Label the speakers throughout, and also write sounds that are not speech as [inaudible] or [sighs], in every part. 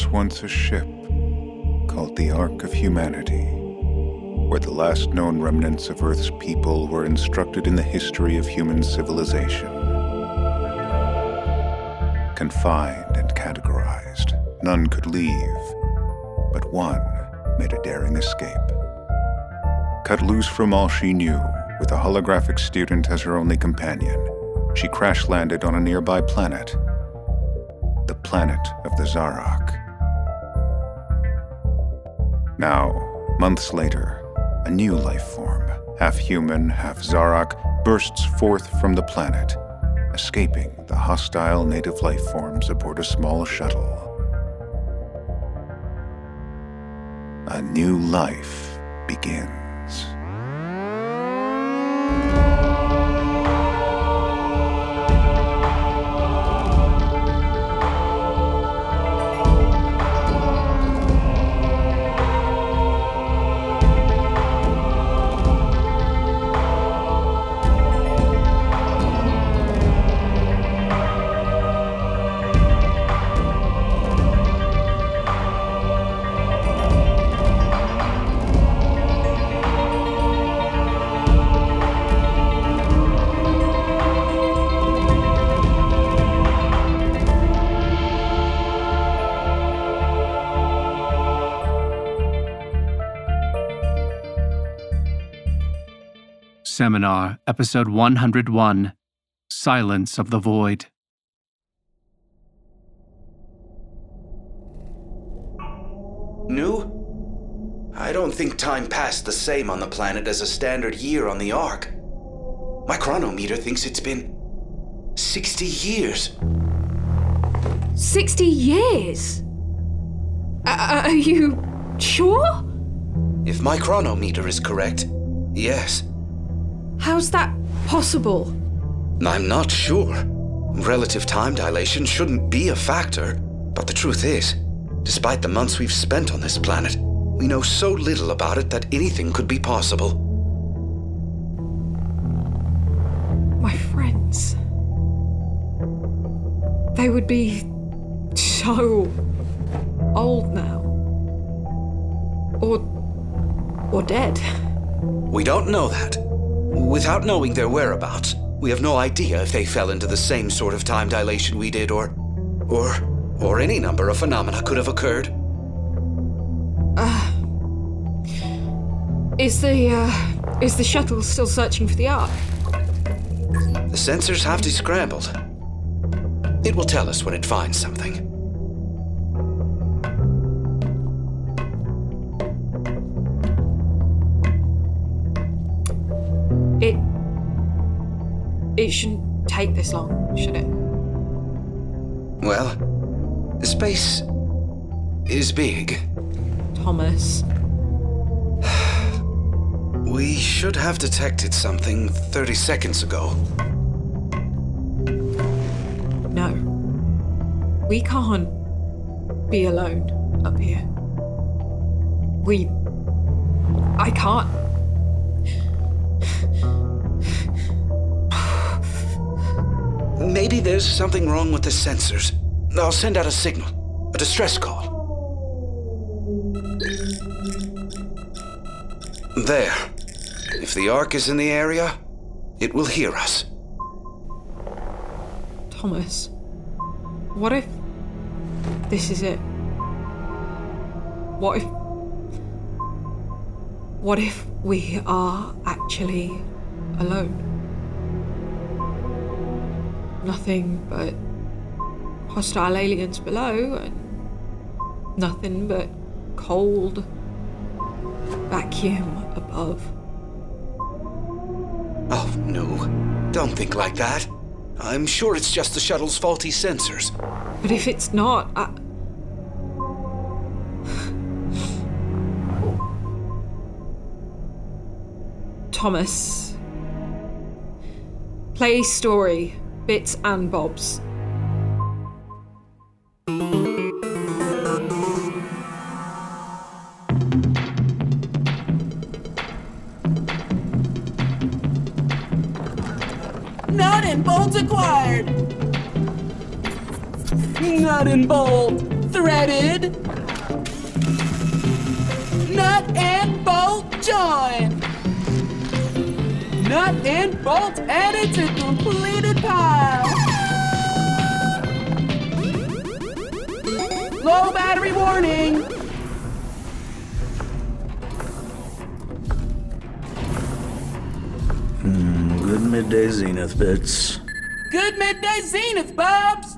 Speaker 1: Was once a ship called the Ark of Humanity, where the last known remnants of Earth's people were instructed in the history of human civilization. Confined and categorized, none could leave, but one made a daring escape. Cut loose from all she knew, with a holographic student as her only companion, she crash landed on a nearby planet, the planet of the Zarak. Now, months later, a new life form, half human, half Zarak, bursts forth from the planet, escaping the hostile native life forms aboard a small shuttle. A new life begins.
Speaker 2: Seminar, Episode 101 Silence of the Void.
Speaker 3: New? I don't think time passed the same on the planet as a standard year on the Ark. My chronometer thinks it's been 60 years.
Speaker 4: 60 years? Uh, are you sure?
Speaker 3: If my chronometer is correct, yes.
Speaker 4: How's that possible?
Speaker 3: I'm not sure. Relative time dilation shouldn't be a factor, but the truth is, despite the months we've spent on this planet, we know so little about it that anything could be possible.
Speaker 4: My friends. They would be so old now. Or. or dead.
Speaker 3: We don't know that. Without knowing their whereabouts, we have no idea if they fell into the same sort of time dilation we did, or. or. or any number of phenomena could have occurred.
Speaker 4: Uh. Is the, uh. is the shuttle still searching for the Ark?
Speaker 3: The sensors have descrambled. It will tell us when it finds something.
Speaker 4: It shouldn't take this long, should it?
Speaker 3: Well, space is big.
Speaker 4: Thomas. [sighs]
Speaker 3: We should have detected something 30 seconds ago.
Speaker 4: No. We can't be alone up here. We. I can't.
Speaker 3: Maybe there's something wrong with the sensors. I'll send out a signal, a distress call. There. If the Ark is in the area, it will hear us.
Speaker 4: Thomas. What if. This is it? What if. What if we are actually alone? Nothing but hostile aliens below, and nothing but cold vacuum above.
Speaker 3: Oh, no. Don't think like that. I'm sure it's just the shuttle's faulty sensors.
Speaker 4: But if it's not, I. Thomas. Play story, bits and bobs.
Speaker 5: Nut and bolts acquired. Nut and bolt threaded. Nut and bolt joined. Nut and bolt added to completed Low battery warning.
Speaker 6: Hmm, good midday zenith bits.
Speaker 5: Good midday zenith, Bobs.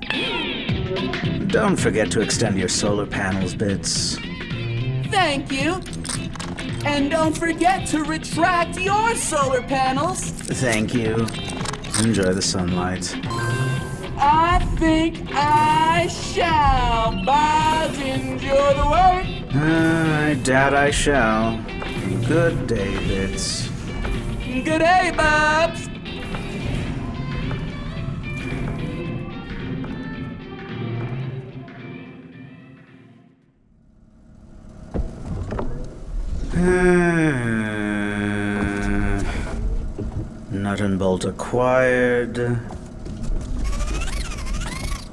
Speaker 6: Don't forget to extend your solar panels bits.
Speaker 5: Thank you. And don't forget to retract your solar panels.
Speaker 6: Thank you. Enjoy the sunlight.
Speaker 5: I think I shall. Bobs, enjoy the work.
Speaker 6: I doubt I shall. Good day, bits.
Speaker 5: Good day, Bobs.
Speaker 6: Ah, Nut and bolt acquired.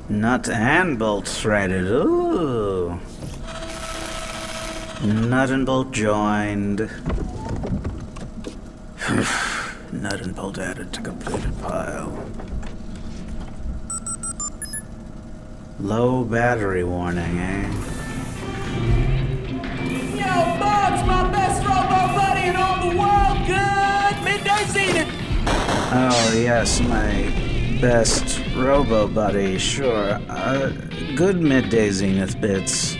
Speaker 6: Nut and bolt threaded. Ooh. Nut and bolt joined. [sighs] Nut and bolt added to completed pile. Low battery warning, eh?
Speaker 5: My
Speaker 6: Oh, yes, my best robo buddy, sure. Uh, good midday zenith bits.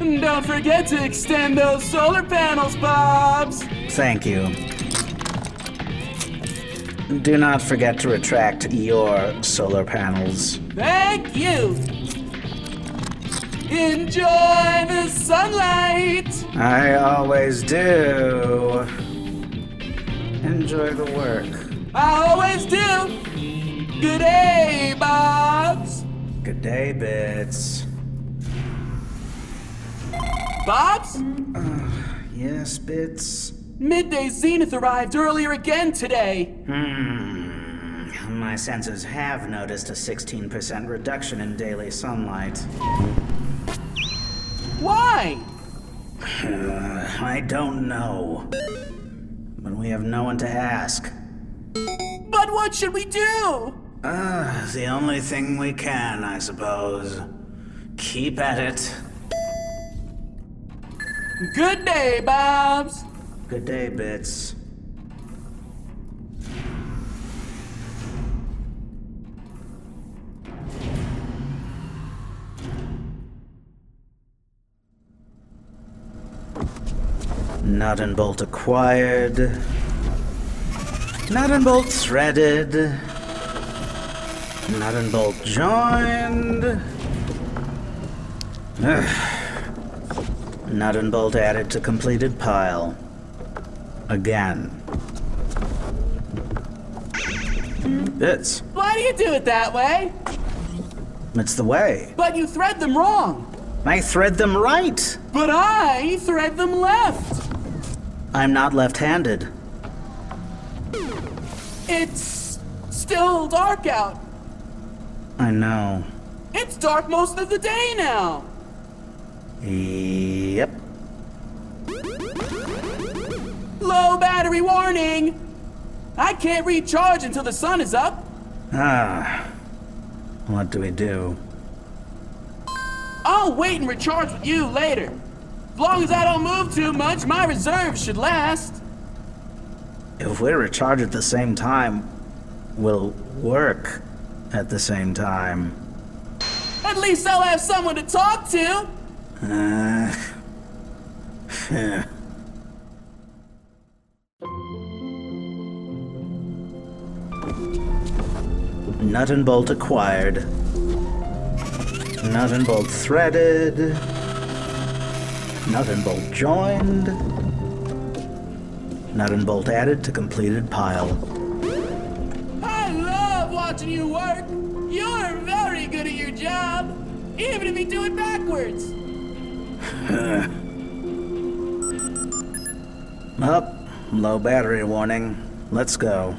Speaker 5: And don't forget to extend those solar panels, Bobs.
Speaker 6: Thank you. Do not forget to retract your solar panels.
Speaker 5: Thank you. Enjoy the sunlight.
Speaker 6: I always do. Enjoy the work.
Speaker 5: I always do. Good day, Bobs.
Speaker 6: Good day, Bits.
Speaker 5: Bobs?
Speaker 6: Yes, Bits.
Speaker 5: Midday Zenith arrived earlier again today.
Speaker 6: Hmm. My sensors have noticed a 16% reduction in daily sunlight.
Speaker 5: Why? [sighs]
Speaker 6: I don't know. But we have no one to ask.
Speaker 5: But what should we do?
Speaker 6: Ah, the only thing we can, I suppose. Keep at it.
Speaker 5: Good day, Bobs.
Speaker 6: Good day, Bits. Nut and bolt acquired. Nut and bolt threaded. Nut and bolt joined. [sighs] Ugh. Nut and bolt added to completed pile. Again. Bits.
Speaker 5: Why do you do it that way?
Speaker 6: It's the way.
Speaker 5: But you thread them wrong.
Speaker 6: I thread them right.
Speaker 5: But I thread them left.
Speaker 6: I'm not left handed.
Speaker 5: It's still dark out.
Speaker 6: I know.
Speaker 5: It's dark most of the day now.
Speaker 6: Yep.
Speaker 5: Low battery warning. I can't recharge until the sun is up.
Speaker 6: Ah. What do we do?
Speaker 5: I'll wait and recharge with you later. As long as I don't move too much, my reserves should last.
Speaker 6: If we recharge at the same time, we'll work at the same time.
Speaker 5: At least I'll have someone to talk to.
Speaker 6: Uh, [laughs] Nut and bolt acquired. Nut and bolt threaded. Nut and bolt joined. Nut and bolt added to completed pile.
Speaker 5: I love watching you work. You're very good at your job, even if you do it backwards. [laughs]
Speaker 6: Up, low battery warning. Let's go.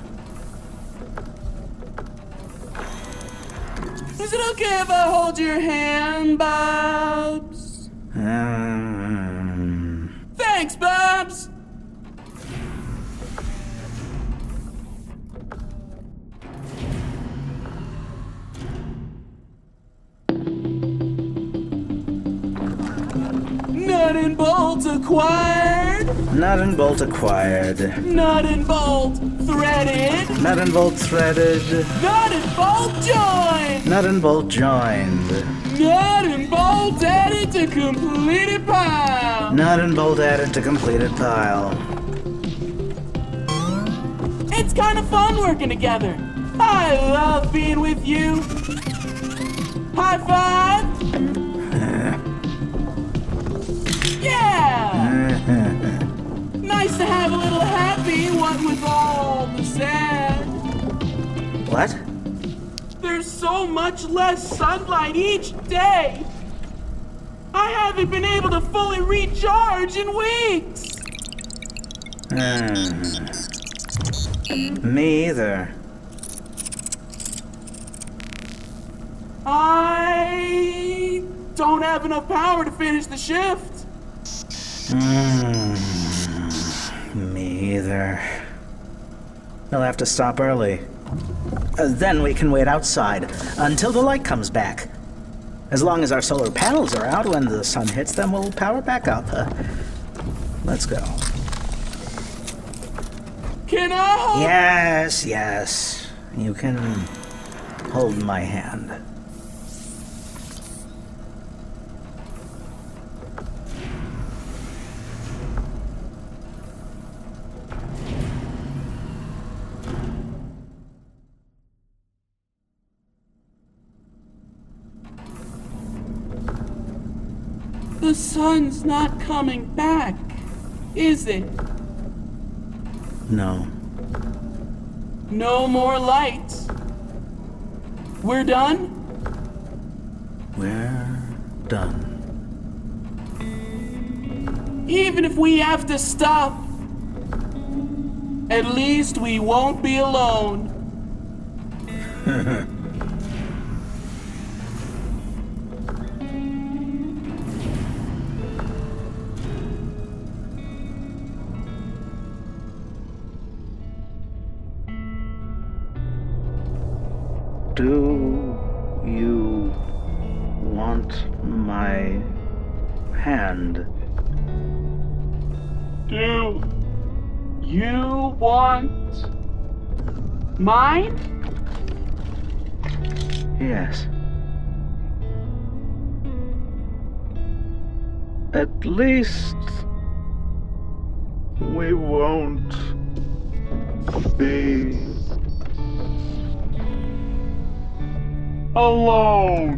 Speaker 5: Is it okay if I hold your hand, Bobs?
Speaker 6: Um,
Speaker 5: Thanks, Bobs. Nut and bolt acquired.
Speaker 6: nut and bolt acquired.
Speaker 5: Nut and bolt threaded.
Speaker 6: Nut and bolt threaded.
Speaker 5: Nut and bolt joined.
Speaker 6: Nut and bolt joined.
Speaker 5: Nut and bolt added to completed pile.
Speaker 6: Nut and bolt added to completed pile.
Speaker 5: It's kind of fun working together. I love being with you. High five. To have a little happy, what with all the sad.
Speaker 6: What?
Speaker 5: There's so much less sunlight each day. I haven't been able to fully recharge in weeks.
Speaker 6: Hmm. Me either.
Speaker 5: I don't have enough power to finish the shift.
Speaker 6: Hmm. Either. We'll have to stop early. Uh, then we can wait outside until the light comes back. As long as our solar panels are out when the sun hits them, we'll power back up. Uh, let's go.
Speaker 5: Can I hold
Speaker 6: Yes, yes. You can hold my hand.
Speaker 5: The sun's not coming back, is it?
Speaker 6: No.
Speaker 5: No more lights. We're done?
Speaker 6: We're done.
Speaker 5: Even if we have to stop, at least we won't be alone. [laughs]
Speaker 6: Do you want my hand?
Speaker 5: Do you want mine?
Speaker 6: Yes. At least we won't be
Speaker 5: Alone.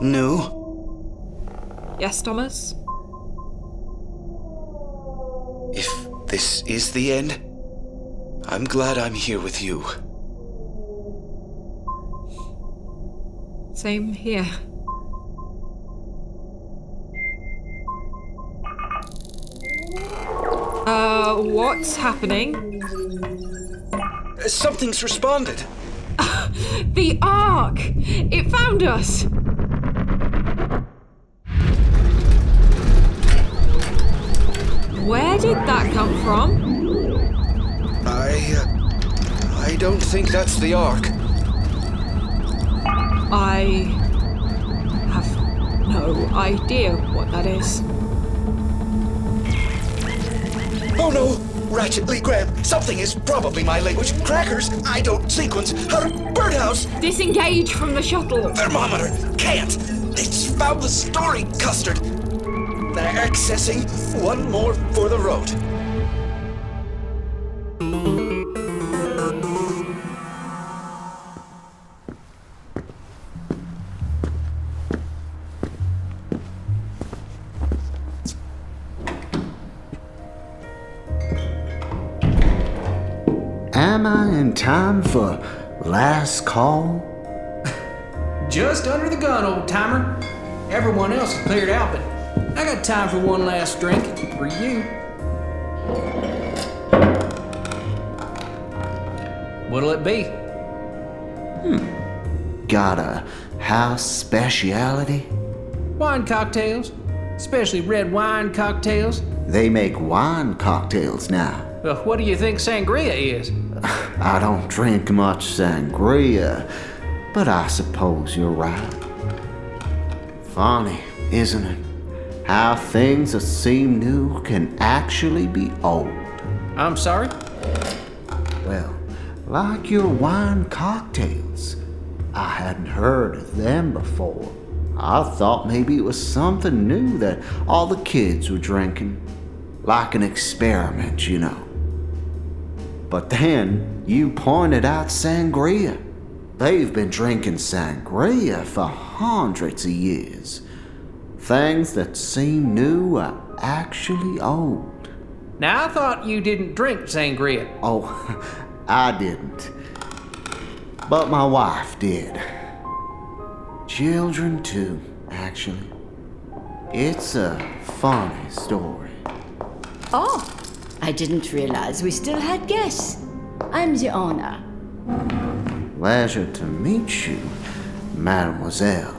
Speaker 3: New?
Speaker 4: Yes, Thomas?
Speaker 3: If this is the end, I'm glad I'm here with you.
Speaker 4: Same here. Uh, what's happening?
Speaker 3: Something's responded. [laughs]
Speaker 4: The Ark! It found us! Where did that come from?
Speaker 3: Don't think that's the Ark.
Speaker 4: I have no idea what that is.
Speaker 3: Oh no! Ratchet Lee Graham, something is probably my language. Crackers, I don't sequence. Her birdhouse,
Speaker 4: Disengage from the shuttle!
Speaker 3: thermometer, can't. It's found the story custard. They're accessing one more for the road.
Speaker 7: Time for last call?
Speaker 8: Just under the gun, old timer. Everyone else is cleared out, but I got time for one last drink for you. What'll it be? Hmm.
Speaker 7: Got a house speciality?
Speaker 8: Wine cocktails, especially red wine cocktails.
Speaker 7: They make wine cocktails now.
Speaker 8: Well, what do you think sangria is?
Speaker 7: I don't drink much sangria, but I suppose you're right. Funny, isn't it? How things that seem new can actually be old.
Speaker 8: I'm sorry?
Speaker 7: Well, like your wine cocktails. I hadn't heard of them before. I thought maybe it was something new that all the kids were drinking. Like an experiment, you know. But then you pointed out sangria. They've been drinking sangria for hundreds of years. Things that seem new are actually old.
Speaker 8: Now, I thought you didn't drink sangria.
Speaker 7: Oh, [laughs] I didn't. But my wife did. Children, too, actually. It's a funny story.
Speaker 9: Oh, I didn't realize we still had guests. I'm the owner.
Speaker 7: Pleasure to meet you, mademoiselle.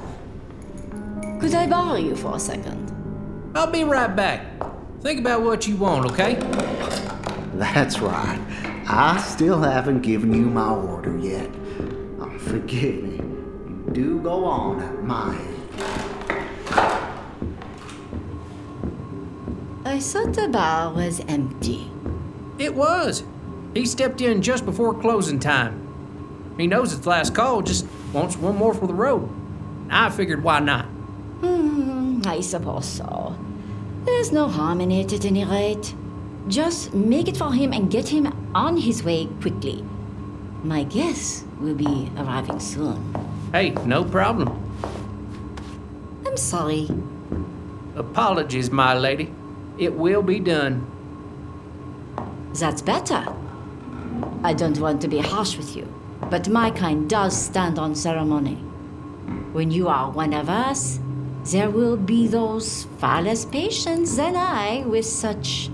Speaker 9: Could I borrow you for a second?
Speaker 8: I'll be right back. Think about what you want, okay?
Speaker 7: That's right. I still haven't given you my order yet. Oh, forgive me. You do go on at my age.
Speaker 9: I thought the bar was empty.
Speaker 8: It was. He stepped in just before closing time. He knows it's last call, just wants one more for the road. I figured why not?
Speaker 9: Hmm, I suppose so. There's no harm in it at any rate. Just make it for him and get him on his way quickly. My guests will be arriving soon.
Speaker 8: Hey, no problem.
Speaker 9: I'm sorry.
Speaker 8: Apologies, my lady. It will be done.
Speaker 9: That's better. I don't want to be harsh with you, but my kind does stand on ceremony. When you are one of us, there will be those far less patients than I with such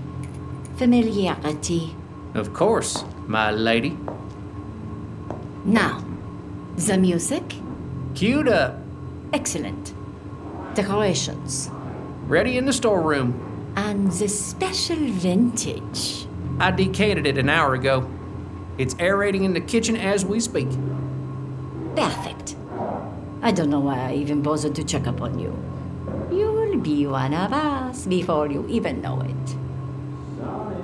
Speaker 9: familiarity.
Speaker 8: Of course, my lady.
Speaker 9: Now, the music?
Speaker 8: Queued up.
Speaker 9: Excellent. Decorations.
Speaker 8: Ready in the storeroom.
Speaker 9: And the special vintage.
Speaker 8: I decanted it an hour ago. It's aerating in the kitchen as we speak.
Speaker 9: Perfect. I don't know why I even bothered to check up on you. You'll be one of us before you even know it.
Speaker 7: Sorry,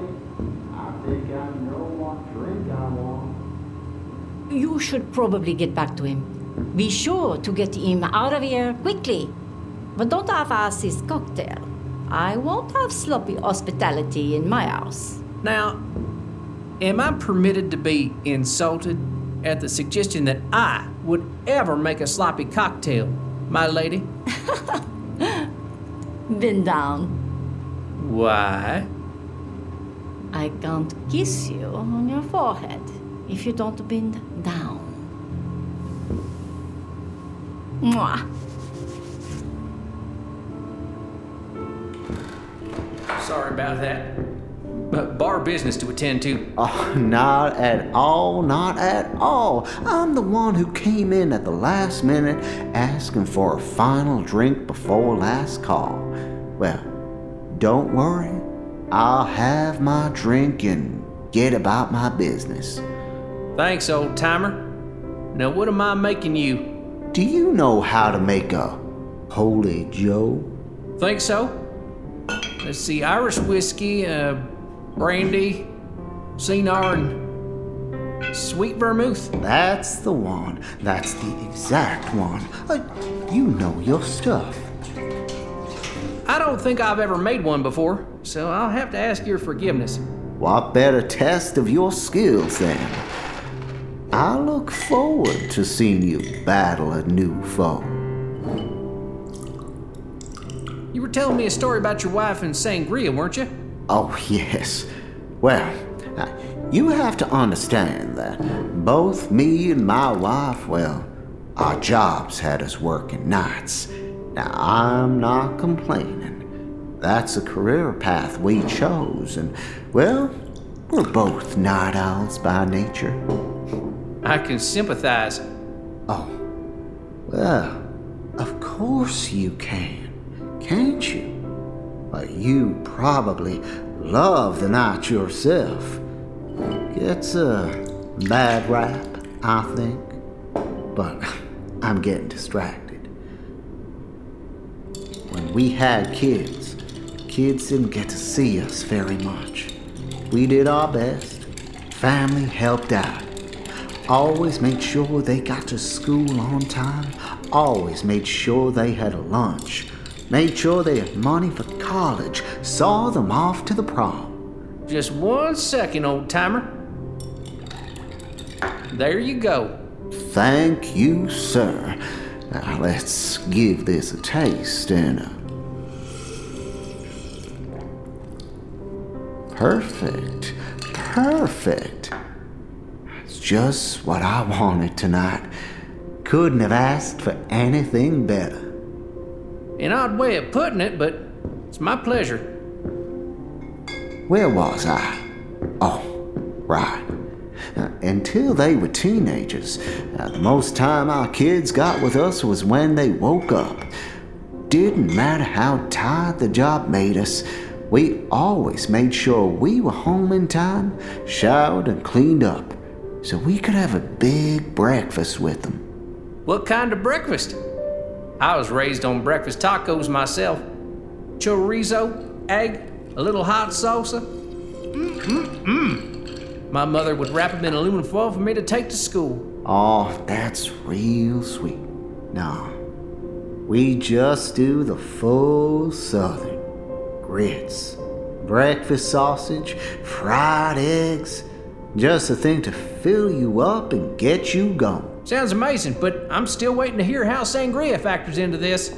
Speaker 7: I think I know what drink I want.
Speaker 9: You should probably get back to him. Be sure to get him out of here quickly. But don't half-ass his cocktail. I won't have sloppy hospitality in my house.
Speaker 8: Now, am I permitted to be insulted at the suggestion that I would ever make a sloppy cocktail, my lady? [laughs]
Speaker 9: Bend down.
Speaker 8: Why?
Speaker 9: I can't kiss you on your forehead if you don't bend down. Mwah.
Speaker 8: Sorry about that. But bar business to attend to.
Speaker 7: Oh, not at all, not at all. I'm the one who came in at the last minute asking for a final drink before last call. Well, don't worry. I'll have my drink and get about my business.
Speaker 8: Thanks, old timer. Now, what am I making you?
Speaker 7: Do you know how to make a Holy Joe?
Speaker 8: Think so? Let's see, Irish whiskey, uh, brandy, Cynar, and sweet vermouth.
Speaker 7: That's the one. That's the exact one. Uh, you know your stuff.
Speaker 8: I don't think I've ever made one before, so I'll have to ask your forgiveness.
Speaker 7: What better test of your skills then? I look forward to seeing you battle a new foe.
Speaker 8: Telling me a story about your wife and sangria, weren't you?
Speaker 7: Oh, yes. Well, uh, You have to understand that both me and my wife, well, our jobs had us working nights. Now, I'm not complaining. That's a career path we chose, and, well, we're both night owls by nature.
Speaker 8: I can sympathize.
Speaker 7: Oh, well, of course you can, can't you? But you probably love the night yourself. Gets a bad rap, I think. But [laughs] I'm getting distracted. When we had kids, kids didn't get to see us very much. We did our best. Family helped out. Always made sure they got to school on time. Always made sure they had a lunch. Made sure they had money for college. Saw them off to the prom.
Speaker 8: Just one second, old timer. There you go.
Speaker 7: Thank you, sir. Now let's give this a taste and a Perfect. Perfect. It's just what I wanted tonight. Couldn't have asked for anything better.
Speaker 8: An odd way of putting it, but it's my pleasure.
Speaker 7: Where was I? Oh, right. Uh, until they were teenagers, uh, the most time our kids got with us was when they woke up. Didn't matter how tired the job made us, we always made sure we were home in time, showered and cleaned up, so we could have a big breakfast with them.
Speaker 8: What kind of breakfast? I was raised on breakfast tacos myself. Chorizo, egg, a little hot salsa. Mm-mm-mm. My mother would wrap them in aluminum foil for me to take to school.
Speaker 7: Oh, that's real sweet. Nah, we just do the full southern grits, breakfast sausage, fried eggs. Just a thing to fill you up and get you going.
Speaker 8: Sounds amazing, but I'm still waiting to hear how sangria factors into this.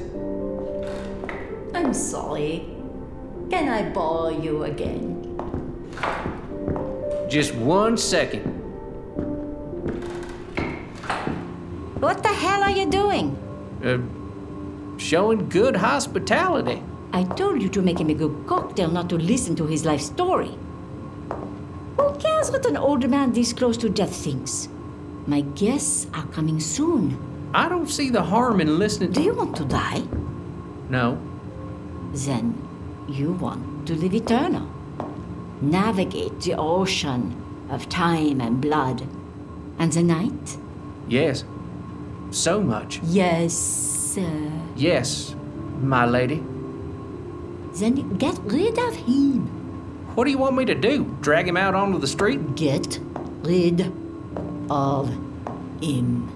Speaker 9: I'm sorry. Can I bore you again?
Speaker 8: Just one second.
Speaker 9: What the hell are you doing?
Speaker 8: Uh, showing good hospitality.
Speaker 9: I told you to make him a good cocktail, not to listen to his life story. Who cares what an old man this close to death thinks? My guests are coming soon.
Speaker 8: I don't see the harm in listening
Speaker 9: Do you want to die?
Speaker 8: No.
Speaker 9: Then you want to live eternal. Navigate the ocean of time and blood. And the night?
Speaker 8: Yes. So much.
Speaker 9: Yes, sir.
Speaker 8: Yes, my lady.
Speaker 9: Then get rid of him.
Speaker 8: What do you want me to do? Drag him out onto the street?
Speaker 9: Get rid of in.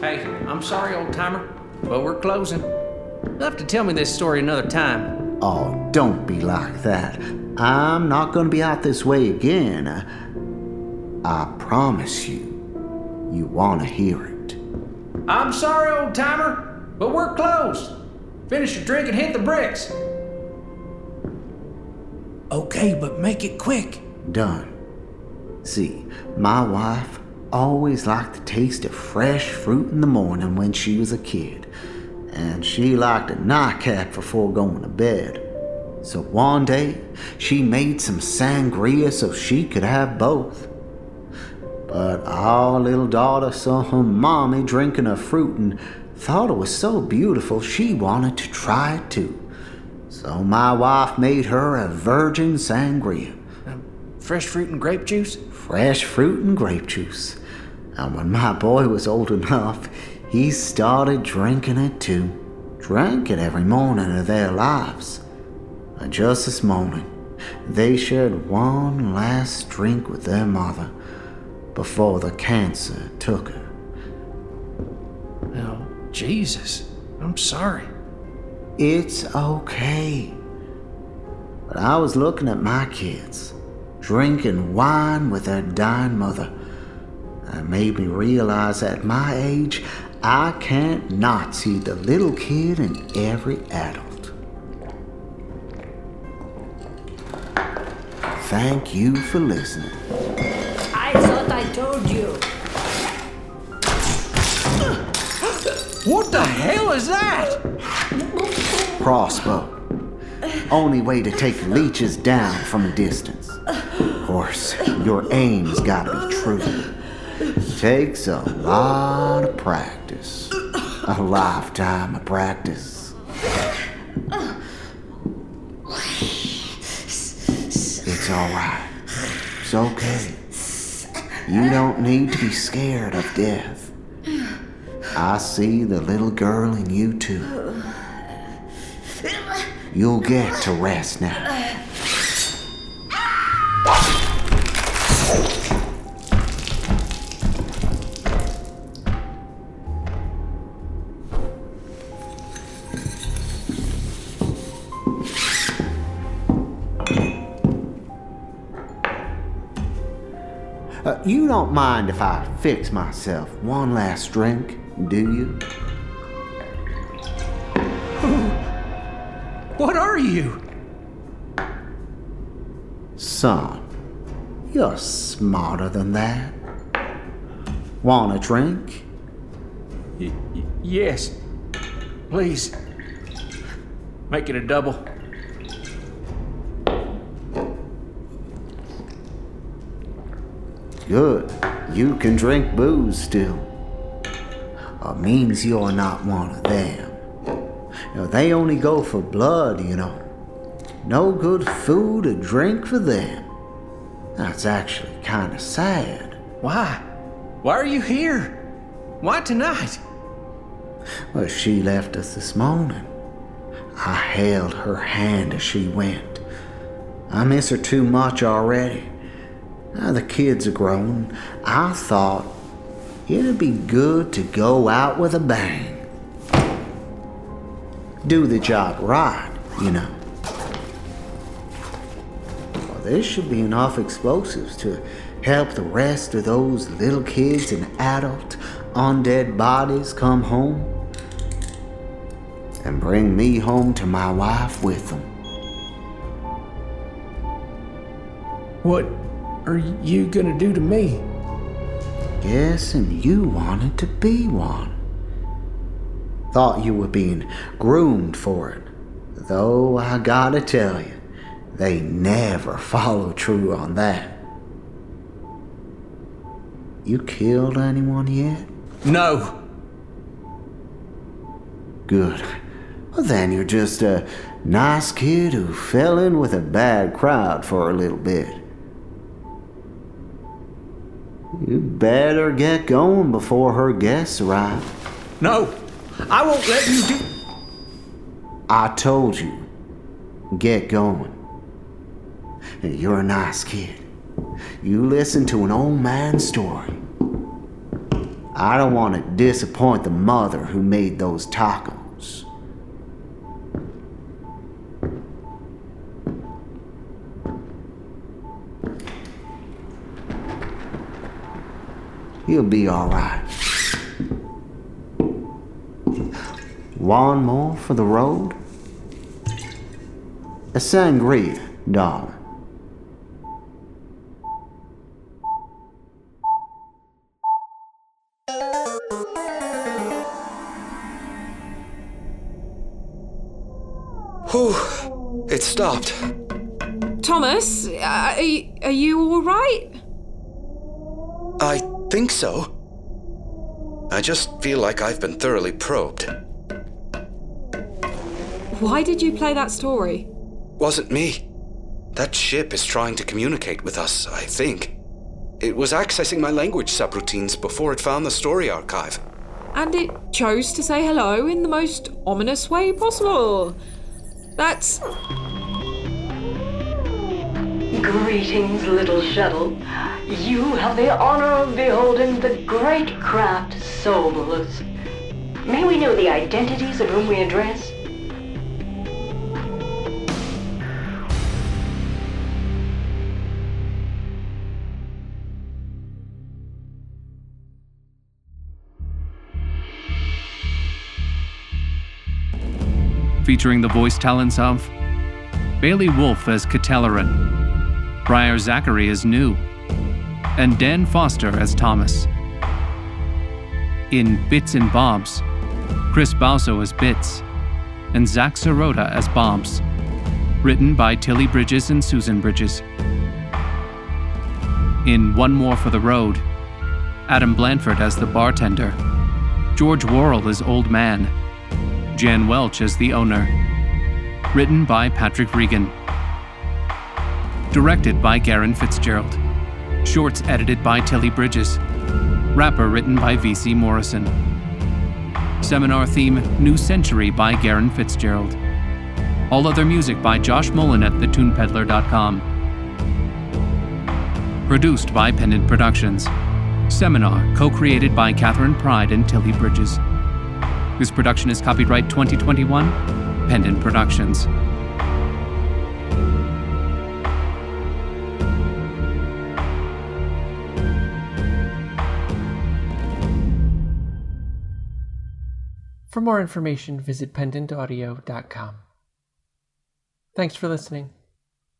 Speaker 8: Hey, I'm sorry, old timer, but we're closing. You'll have to tell me this story another time.
Speaker 7: Oh, don't be like that. I'm not gonna be out this way again. I promise you, you wanna hear it.
Speaker 8: I'm sorry, old timer, but we're closed. Finish your drink and hit the bricks. Okay, but make it quick.
Speaker 7: Done. See, my wife always liked the taste of fresh fruit in the morning when she was a kid, and she liked a nightcap before going to bed. So one day, she made some sangria so she could have both. But our little daughter saw her mommy drinking her fruit and thought it was so beautiful she wanted to try it too. So my wife made her a virgin sangria.
Speaker 8: Fresh fruit and grape juice?
Speaker 7: Fresh fruit and grape juice. And when my boy was old enough, he started drinking it too. Drank it every morning of their lives. And just this morning, they shared one last drink with their mother before the cancer took her.
Speaker 8: Oh, Jesus. I'm sorry.
Speaker 7: It's okay. But I was looking at my kids, drinking wine with her dying mother. That made me realize at my age, I can't not see the little kid in every adult. thank you for listening.
Speaker 9: I thought I told you.
Speaker 8: What the hell is that?
Speaker 7: Crossbow. Only way to take leeches down from a distance. Of course, your aim's gotta be true. Takes a lot of practice. A lifetime of practice. It's alright. It's okay. You don't need to be scared of death. I see the little girl in you too. You'll get to rest now. Uh, you don't mind if I fix myself one last drink, do you?
Speaker 8: You?
Speaker 7: Son, you're smarter than that. Want a drink?
Speaker 8: Y- y- yes. Please. Make it a double.
Speaker 7: Good. You can drink booze still. Uh, means you're not one of them. They only go for blood, you know. No good food or drink for them. That's actually kind of sad.
Speaker 8: Why? Why are you here? Why tonight?
Speaker 7: Well, she left us this morning. I held her hand as she went. I miss her too much already. Now the kids are grown. I thought it'd be good to go out with a bang. Do the job right, you know. Well, there should be enough explosives to help the rest of those little kids and adult undead bodies come home and bring me home to my wife with them.
Speaker 8: What are you gonna do to me?
Speaker 7: Yes, and you wanted to be one. Thought you were being groomed for it. Though I gotta tell you, they never follow true on that. You killed anyone yet?
Speaker 8: No.
Speaker 7: Good. Well, then you're just a nice kid who fell in with a bad crowd for a little bit. You better get going before her guests arrive.
Speaker 8: No. I won't let you do.
Speaker 7: I told you, get going. You're a nice kid. You listen to an old man's story. I don't want to disappoint the mother who made those tacos. You'll be all right. One more for the road? A sangria, darling.
Speaker 3: Whew, it stopped.
Speaker 4: Thomas, uh, are, you, are you all right?
Speaker 3: I think so. I just feel like I've been thoroughly probed.
Speaker 4: Why did you play that story?
Speaker 3: Wasn't me. That ship is trying to communicate with us, I think. It was accessing my language subroutines before it found the story archive.
Speaker 4: And it chose to say hello in the most ominous way possible. That's.
Speaker 10: Greetings, little shuttle. You have the honor of beholding the great craft Sobolus. May we know the identities of whom we address?
Speaker 2: Featuring the voice talents of Bailey Wolf as Catellarin,
Speaker 8: Briar Zachary as New, and Dan Foster as Thomas. In Bits and Bobs, Chris Bauso as Bits, and Zach Sirota as Bobs. Written by Tilly Bridges and Susan Bridges. In One More for the Road, Adam Blanford as the bartender, George Worrell as Old Man, Jan Welch as the owner. Written by Patrick Regan. Directed by Garen Fitzgerald. Shorts edited by Tilly Bridges. Wrapper written by V.C. Morrison. Cynar theme New Century by Garen Fitzgerald. All other music by Josh Mullen at thetunepeddler.com. Produced by Pendant Productions. Cynar co created by Catherine Pride and Tilly Bridges. This production is copyright 2021, Pendant Productions.
Speaker 11: For more information, visit pendantaudio.com. Thanks for listening.